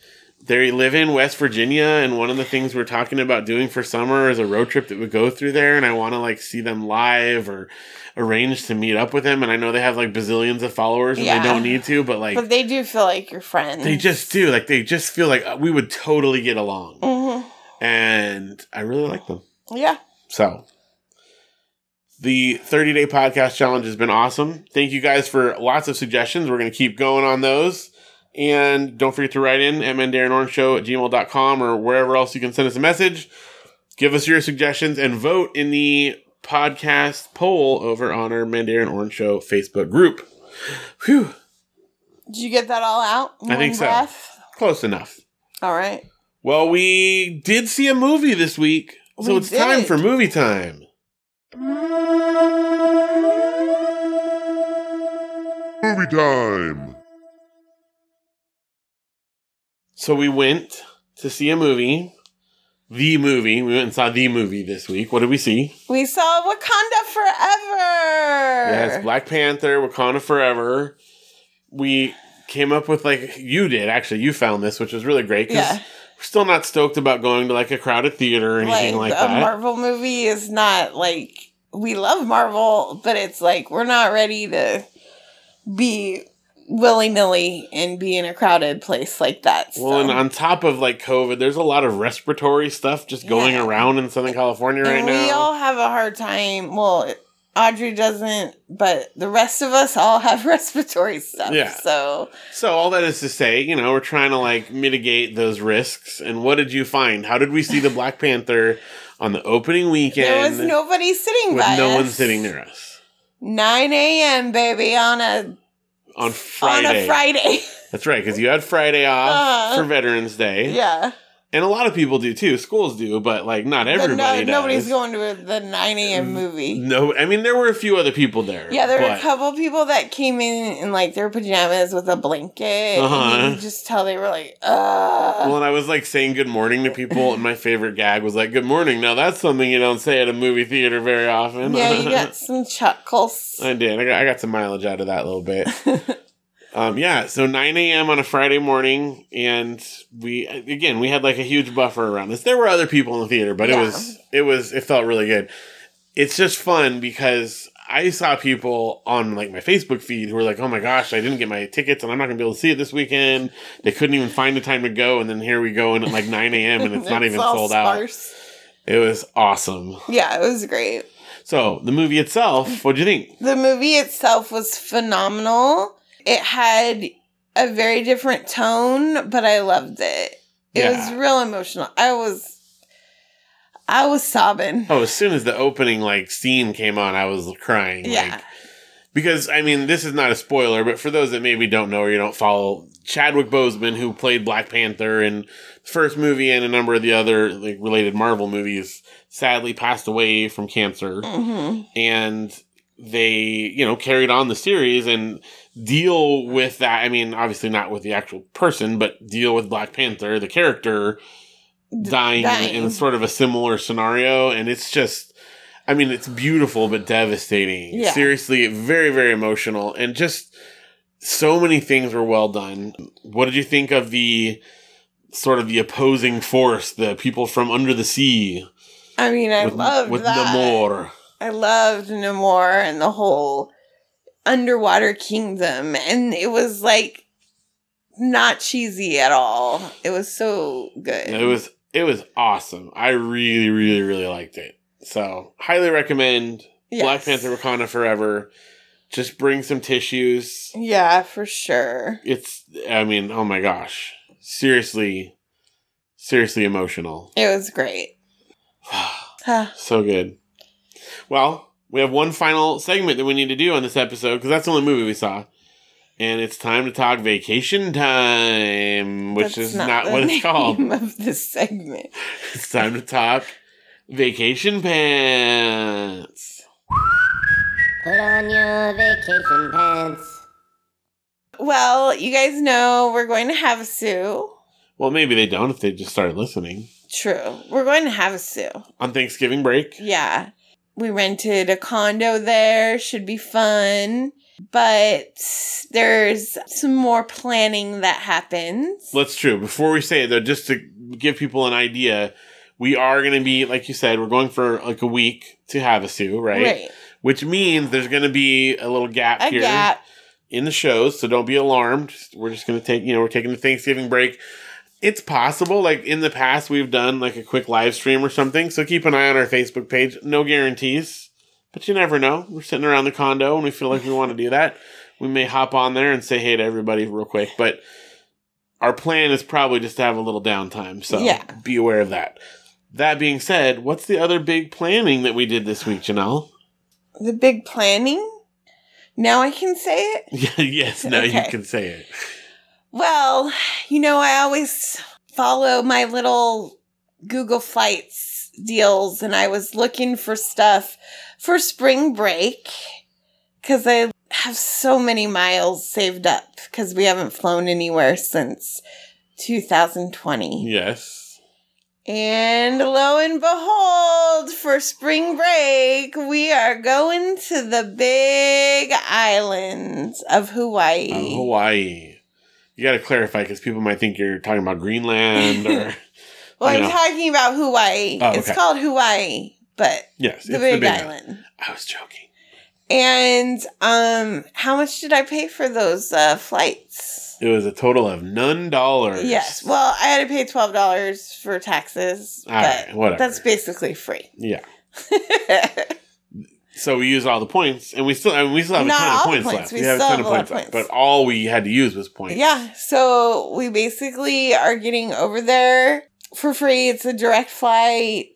they live in West Virginia, and one of the things we're talking about doing for summer is a road trip that would go through there, and I want to like see them live or arrange to meet up with them. And I know they have like bazillions of followers, and Yeah. they don't need to, but like But they do feel like your friends. they just do. Like they just feel like uh, we would totally get along, Mhm. and I really like them. Yeah. So, the 30 day podcast challenge has been awesome. Thank you guys for lots of suggestions. We're going to keep going on those. And don't forget to write in at mandarinorangeshow at gmail.com or wherever else you can send us a message. Give us your suggestions and vote in the podcast poll over on our Mandarin Orange Show Facebook group. Whew. Did you get that all out? I think one so. Close enough. All right. Well, we did see a movie this week, so We it's time for movie time. Movie time. So we went to see a movie, the movie. We went and saw the movie this week. What did we see? We saw Wakanda Forever. Yes, Black Panther, Wakanda Forever. We came up with like you did actually. You found this, which was really great because Yeah. we're still not stoked about going to like a crowded theater or anything like, a that. Marvel movie is not like we love Marvel, but it's like we're not ready to be willy nilly and be in a crowded place like that. well, and on top of like COVID, there's a lot of respiratory stuff just going Yeah. around in Southern California right and now. we all have a hard time. Well, Audrey doesn't, but the rest of us all have respiratory stuff. Yeah. So So all that is to say, you know, we're trying to like mitigate those risks. And what did you find? How did we see the Black Panther on the opening weekend? there was nobody sitting with no us. one sitting near us 9 a.m. baby on a on Friday. on a Friday. That's right, because you had Friday off Uh, for Veterans Day, yeah. And a lot of people do too. Schools do, but like not everybody. no, nobody's going to the 9 a.m. movie. No, I mean there were a few other people there. Yeah, there were a couple people that came in in like their pajamas with a blanket. Uh-huh. And you could just tell they were like, uh. Well, and I was like saying good morning to people, and my favorite gag was like, "Good morning." Now that's something you don't say at a movie theater very often. yeah, you got some chuckles. I did. I got, I got some mileage out of that a little bit. um, yeah, so 9 a.m. on a Friday morning, and we again we had like a huge buffer around us. There were other people in the theater, but it was it was it felt really good. It's just fun because I saw people on like my Facebook feed who were like, "Oh my gosh, I didn't get my tickets, and I'm not gonna be able to see it this weekend." They couldn't even find the time to go, and then here we go in at like 9 a.m. and it's not even sold out. It was awesome. Yeah, it was great. So the movie itself, what do you think? The movie itself was phenomenal. It had a very different tone, but I loved it. It Yeah. was real emotional. I was I was sobbing. Oh, as soon as the opening like scene came on, I was crying. Yeah. Like, because I mean, this is not a spoiler, but for those that maybe don't know or you don't follow, Chadwick Boseman, who played Black Panther in the first movie and a number of the other like related Marvel movies, sadly passed away from cancer, hmm and they you know carried on the series and deal with that. I mean, obviously not with the actual person, but deal with Black Panther, the character dying, dying. in sort of a similar scenario and it's just i mean it's beautiful but devastating Yeah. seriously very very emotional and just so many things were well done what did you think of the sort of the opposing force the people from under the sea I mean, I with, loved with that. Namor I loved Namor and the whole underwater kingdom, and it was like not cheesy at all. It was so good. it was it was awesome. I really really really liked it. So highly recommend black panther wakanda forever. Just bring some tissues. Yeah, for sure. it's i mean oh my gosh. Seriously seriously emotional. It was great. So good well we have one final segment that we need to do on this episode because that's the only movie we saw and it's time to talk vacation time which That's is not, the what it's called name Of this segment. it's time to talk vacation pants Put on your vacation pants. Well, you guys know we're going to Havasu. well maybe they don't if they just started listening True. We're going to Havasu. on thanksgiving break Yeah. We rented a condo there. Should be fun. But there's some more planning that happens. That's true. Before we say it, though, just to give people an idea, we are going to be, like you said, we're going for like a week to Havasu, right? Right. Which means there's going to be a little gap A here gap. in the shows, so don't be alarmed. We're just going to take, you know, we're taking the Thanksgiving break. It's possible, like in the past, we've done like a quick live stream or something. So keep an eye on our Facebook page. No guarantees, but you never know. We're sitting around the condo and we feel like we want to do that. We may hop on there and say hey to everybody real quick, but our plan is probably just to have a little downtime. So Yeah. be aware of that. That being said, what's the other big planning that we did this week, Janelle? The big planning. Now I can say it? yes, now you can say it. Well, you know, I always follow my little Google Flights deals, and I was looking for stuff for spring break because I have so many miles saved up because we haven't flown anywhere since 2020. Yes. And lo and behold, for spring break, we are going to the big islands of Hawaii. Uh, Hawaii. You got to clarify because people might think you're talking about Greenland or. Well, I'm know. talking about Hawaii. Oh, It's called Hawaii, but yes, the it's big, the big island. I was joking. And um, how much did I pay for those uh, flights? It was a total of none dollars. Yes. Well, I had to pay twelve dollars for taxes, All but right, whatever. that's basically free. Yeah. So we used all the points, and we still, I mean, we still have Not a ton of points, points. left. We We, have a ton of points, left, points. but all we had to use was points. yeah. So we basically are getting over there for free. It's a direct flight.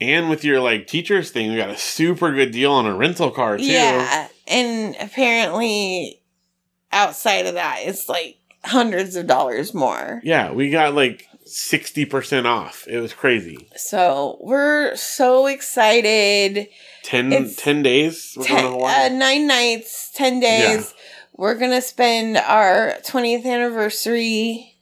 And with your like teachers thing, we got a super good deal on a rental car too. Yeah. And apparently, outside of that, it's like hundreds of dollars more. Yeah, we got like sixty percent off. It was crazy. So we're so excited. 10, 10 days. We're going to Ten, uh, nine nights, 10 days. We're going to spend our 20th anniversary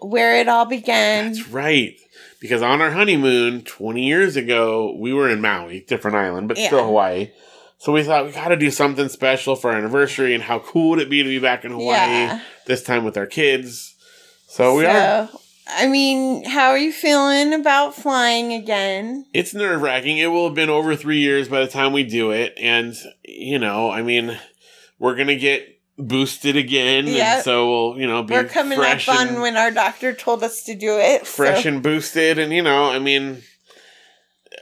where it all began. That's right. Because on our honeymoon 20 years ago, we were in Maui, different island, but still Hawaii. So we thought we got to do something special for our anniversary, and how cool would it be to be back in Hawaii Yeah. this time with our kids? So we are. I mean, how are you feeling about flying again? It's nerve wracking. It will have been over three years by the time we do it, and you know, I mean, we're gonna get boosted again, Yep. and so we'll, you know, be We're coming up on when our doctor told us to do it. fresh so- and boosted, and you know, I mean,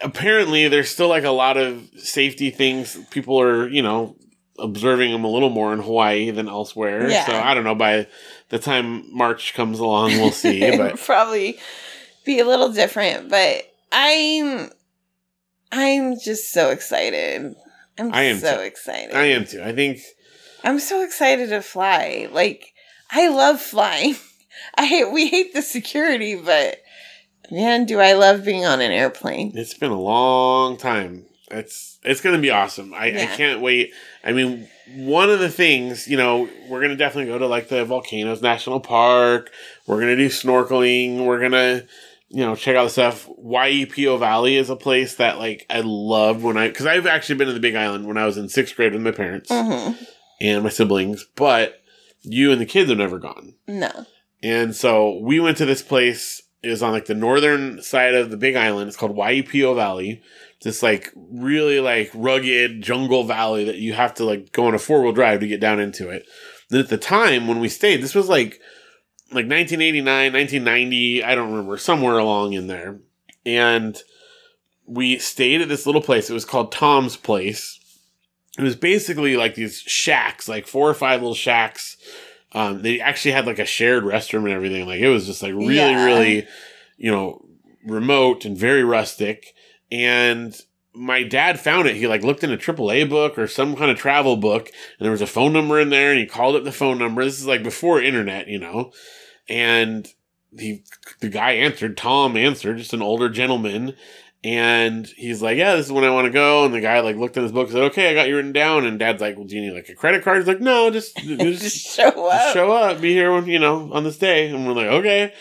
apparently there's still like a lot of safety things. People are, you know, observing them a little more in Hawaii than elsewhere. Yeah. So I don't know. By the time March comes along, we'll see. It'll but probably be a little different, but I'm I'm just so excited. I'm I am so too. excited. I am too. I think I'm so excited to fly. Like I love flying. I hate we hate the security, but man, do I love being on an airplane. It's been a long time. It's it's gonna be awesome. I, I can't wait. I mean, one of the things, you know, we're gonna definitely go to like the Volcanoes National Park. We're gonna do snorkeling. We're gonna, you know, check out the stuff. Waipio Valley is a place that like I loved when I because I've actually been to the Big Island when I was in sixth grade with my parents hmm and my siblings, but you and the kids have never gone. No. And so we went to this place. It was on like the northern side of the Big Island. It's called Waipio Valley. This like really like rugged jungle valley that you have to like go on a four wheel drive to get down into it. Then at the time when we stayed, this was like like 1989, 1990. I don't remember somewhere along in there. And we stayed at this little place. It was called Tom's Place. It was basically like these shacks, like four or five little shacks um, they actually had like a shared restroom and everything. Like it was just like really, Yeah. really, you know, remote and very rustic. And my dad found it. He like looked in a AAA book or some kind of travel book, and there was a phone number in there, and he called up the phone number. This is like before internet, you know, and he the guy answered. Tom answered, just an older gentleman. And he's like, "Yeah, this is when I want to go." And the guy like looked in his book, and said, "Okay, I got you written down." And Dad's like, "Well, do you need like a credit card?" He's like, "No, just just Just show just up. show up, be here when you know on this day, and we're like, okay,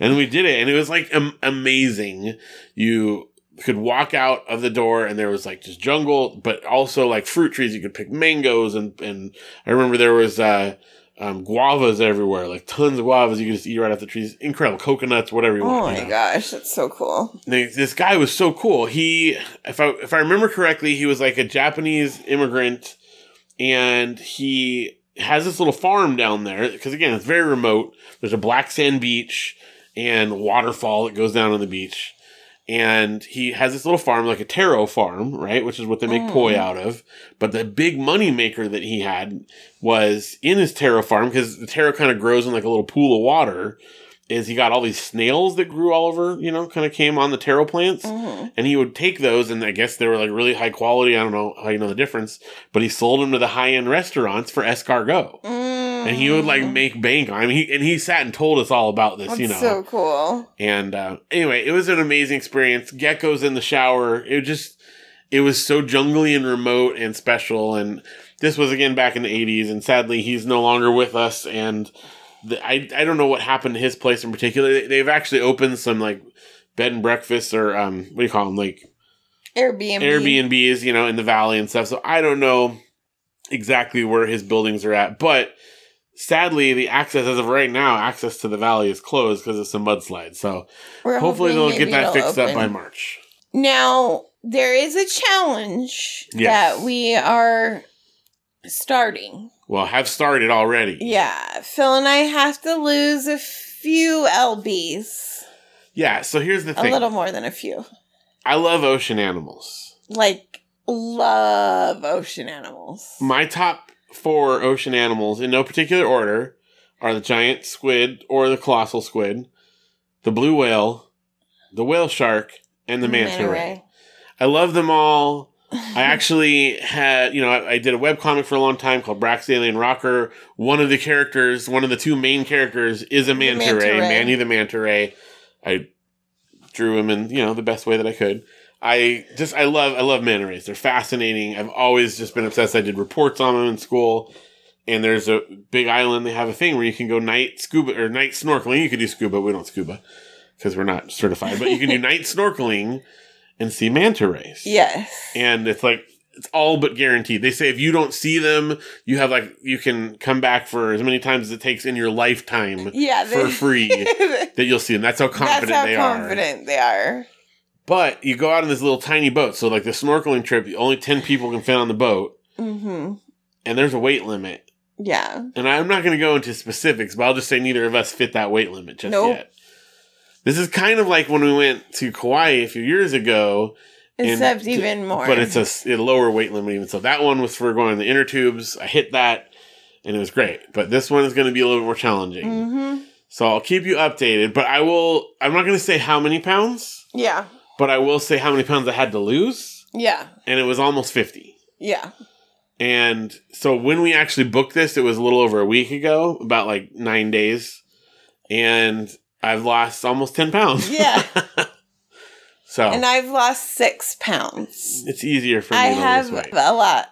and we did it, and it was like am- amazing. You could walk out of the door, and there was like just jungle, but also like fruit trees. You could pick mangoes, and and I remember there was uh, um, guavas everywhere, like tons of guavas. You could just eat right off the trees. Incredible coconuts, whatever you Oh want. my you know. gosh, that's so cool. They- This guy was so cool. He, if I if I remember correctly, he was like a Japanese immigrant, and he has this little farm down there because again, it's very remote. There's a black sand beach and waterfall that goes down on the beach, and he has this little farm like a taro farm, right, which is what they make Mm. poi out of. But the big money maker that he had was in his taro farm because the taro kind of grows in like a little pool of water. is he got all these snails that grew all over, you know, kind of came on the taro plants. Mhm. And he would take those, and I guess they were like really high quality. I don't know how you know the difference, but he sold them to the high end restaurants for escargot. And he would like make bank on. I mean, he and he sat and told us all about this, That's you know. so cool. And uh, anyway, it was an amazing experience. Geckos in the shower. It just, it was so jungly and remote and special. And this was again back in the 80s. And sadly, he's no longer with us. And the, I, I don't know what happened to his place in particular. They, they've actually opened some like bed and breakfasts or, um, what do you call them? Like Airbnb. Airbnbs, you know, in the valley and stuff. So I don't know exactly where his buildings are at. But sadly, the access, as of right now, access to the valley is closed because of some mudslides. So We're Hopefully they'll get that fixed up by March. Now, there is a challenge Yes. that we are starting. Well, have started already. Yeah, Phil and I have to lose a few lbs, Yeah, so here's the thing. a little more than a few. I love ocean animals. Like love ocean animals. My top four ocean animals, in no particular order, are the giant squid or the colossal squid, the blue whale, the whale shark, and the manta ray. I love them all. I actually had, you know, I, I did a web comic for a long time called Brax the Alien Rocker. One of the characters, one of the two main characters, is a manta, manta ray, ray. Manny the manta ray. I drew him in, you know, the best way that I could. I just, I love, I love manta rays. They're fascinating. I've always just been obsessed. I did reports on them in school. And there's a big island. They have a thing where you can go night scuba or night snorkeling. You could do scuba. We don't scuba because we're not certified, but you can do night snorkeling and see manta rays Yes. and it's like it's all but guaranteed. They say if you don't see them, you have like you can come back for as many times as it takes in your lifetime yeah. for free that you'll see them. That's how confident That's how they are. confident they are. But you go out in this little tiny boat, so like the snorkeling trip, only ten people can fit on the boat, Mm-hmm. and there's a weight limit. Yeah. And I'm not going to go into specifics, but I'll just say neither of us fit that weight limit just Nope. yet. This is kind of like when we went to Kauai a few years ago, And Except d- even more. But it's a lower weight limit even. So that one was for going in the inner tubes. I hit that and it was great. But this one is going to be a little bit more challenging. Mm-hmm. So I'll keep you updated. But I will, I'm not going to say how many pounds, Yeah. But I will say how many pounds I had to lose. Yeah. And it was almost 50. Yeah. And so when we actually booked this, it was a little over a week ago, about like nine days. And I've lost almost 10 pounds. Yeah. so And I've lost six pounds. it's easier for me I to have lose weight. a lot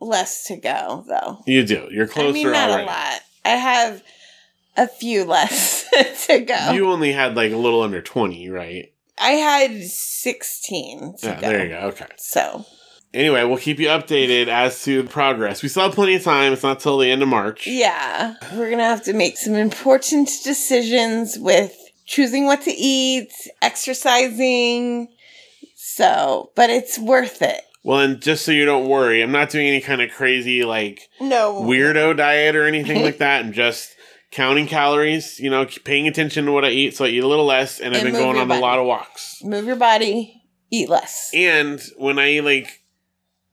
less to go, though. You do. You're closer I mean, not already. a lot. I have a few less to go. You only had like a little under 20, right? I had 16 to Yeah, go. there you go. Okay. So, Anyway, we'll keep you updated as to the progress. We still have plenty of time. It's not till the end of March. yeah, we're going to have to make some important decisions with choosing what to eat, exercising. So, but it's worth it. Well, and just so you don't worry, I'm not doing any kind of crazy, like, No. weirdo diet or anything like that. I'm just counting calories, you know, paying attention to what I eat. So I eat a little less, and I've And been going on body. a lot of walks. Move your body, eat less. And when I, like,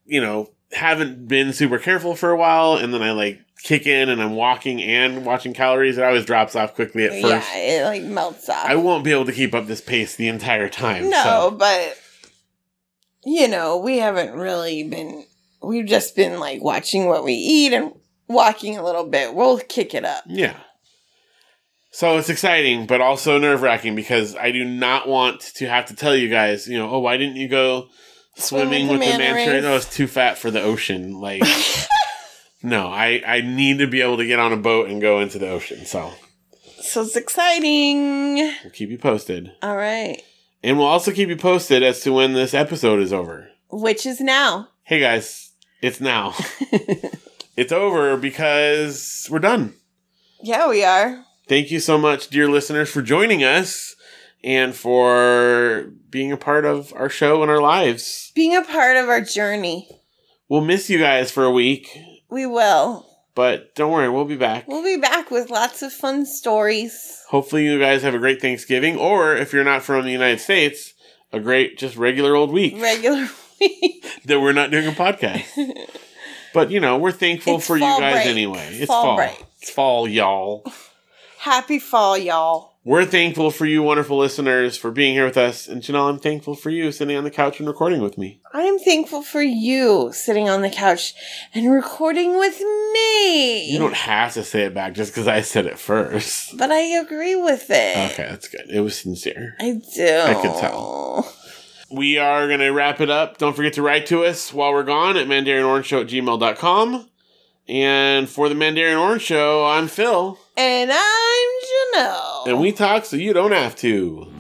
you know, haven't been super careful for a while, and then I, like, kick in and I'm walking and watching calories, it always drops off quickly at first. Yeah, it like melts off. I won't be able to keep up this pace the entire time. No, so. but you know, we haven't really been. We've just been like watching what we eat and walking a little bit. We'll kick it up. Yeah. So it's exciting, but also nerve wracking because I do not want to have to tell you guys, you know, oh, why didn't you go swimming with with the manta manta ray? rays? No, I was too fat for the ocean. Like, no, I, I need to be able to get on a boat and go into the ocean. So So it's exciting. we'll keep you posted. All right, And we'll also keep you posted as to when this episode is over. which is now. Hey guys, it's now. it's over because we're done. Yeah, we are. Thank you so much, dear listeners, for joining us and for being a part of our show and our lives. Being a part of our journey. We'll miss you guys for a week, We will. but don't worry, we'll be back. We'll be back with lots of fun stories. Hopefully, you guys have a great Thanksgiving, or if you're not from the United States, a great, just regular old week Regular week. that we're not doing a podcast. But, you know, we're thankful It's for you guys break. anyway. It's Fall fall. break. It's fall, y'all. Happy fall, y'all. We're thankful for you, wonderful listeners, for being here with us. And Janelle, I'm thankful for you sitting on the couch and recording with me. I'm thankful for you sitting on the couch and recording with me. You don't have to say it back just because I said it first. But I agree with it. Okay, that's good. It was sincere. I do. I could tell. We are going to wrap it up. Don't forget to write to us while we're gone at mandarinorangeshow at gmail.com. And for the Mandarin Orange Show, I'm Phil. And I'm Janelle. And we talk so you don't have to.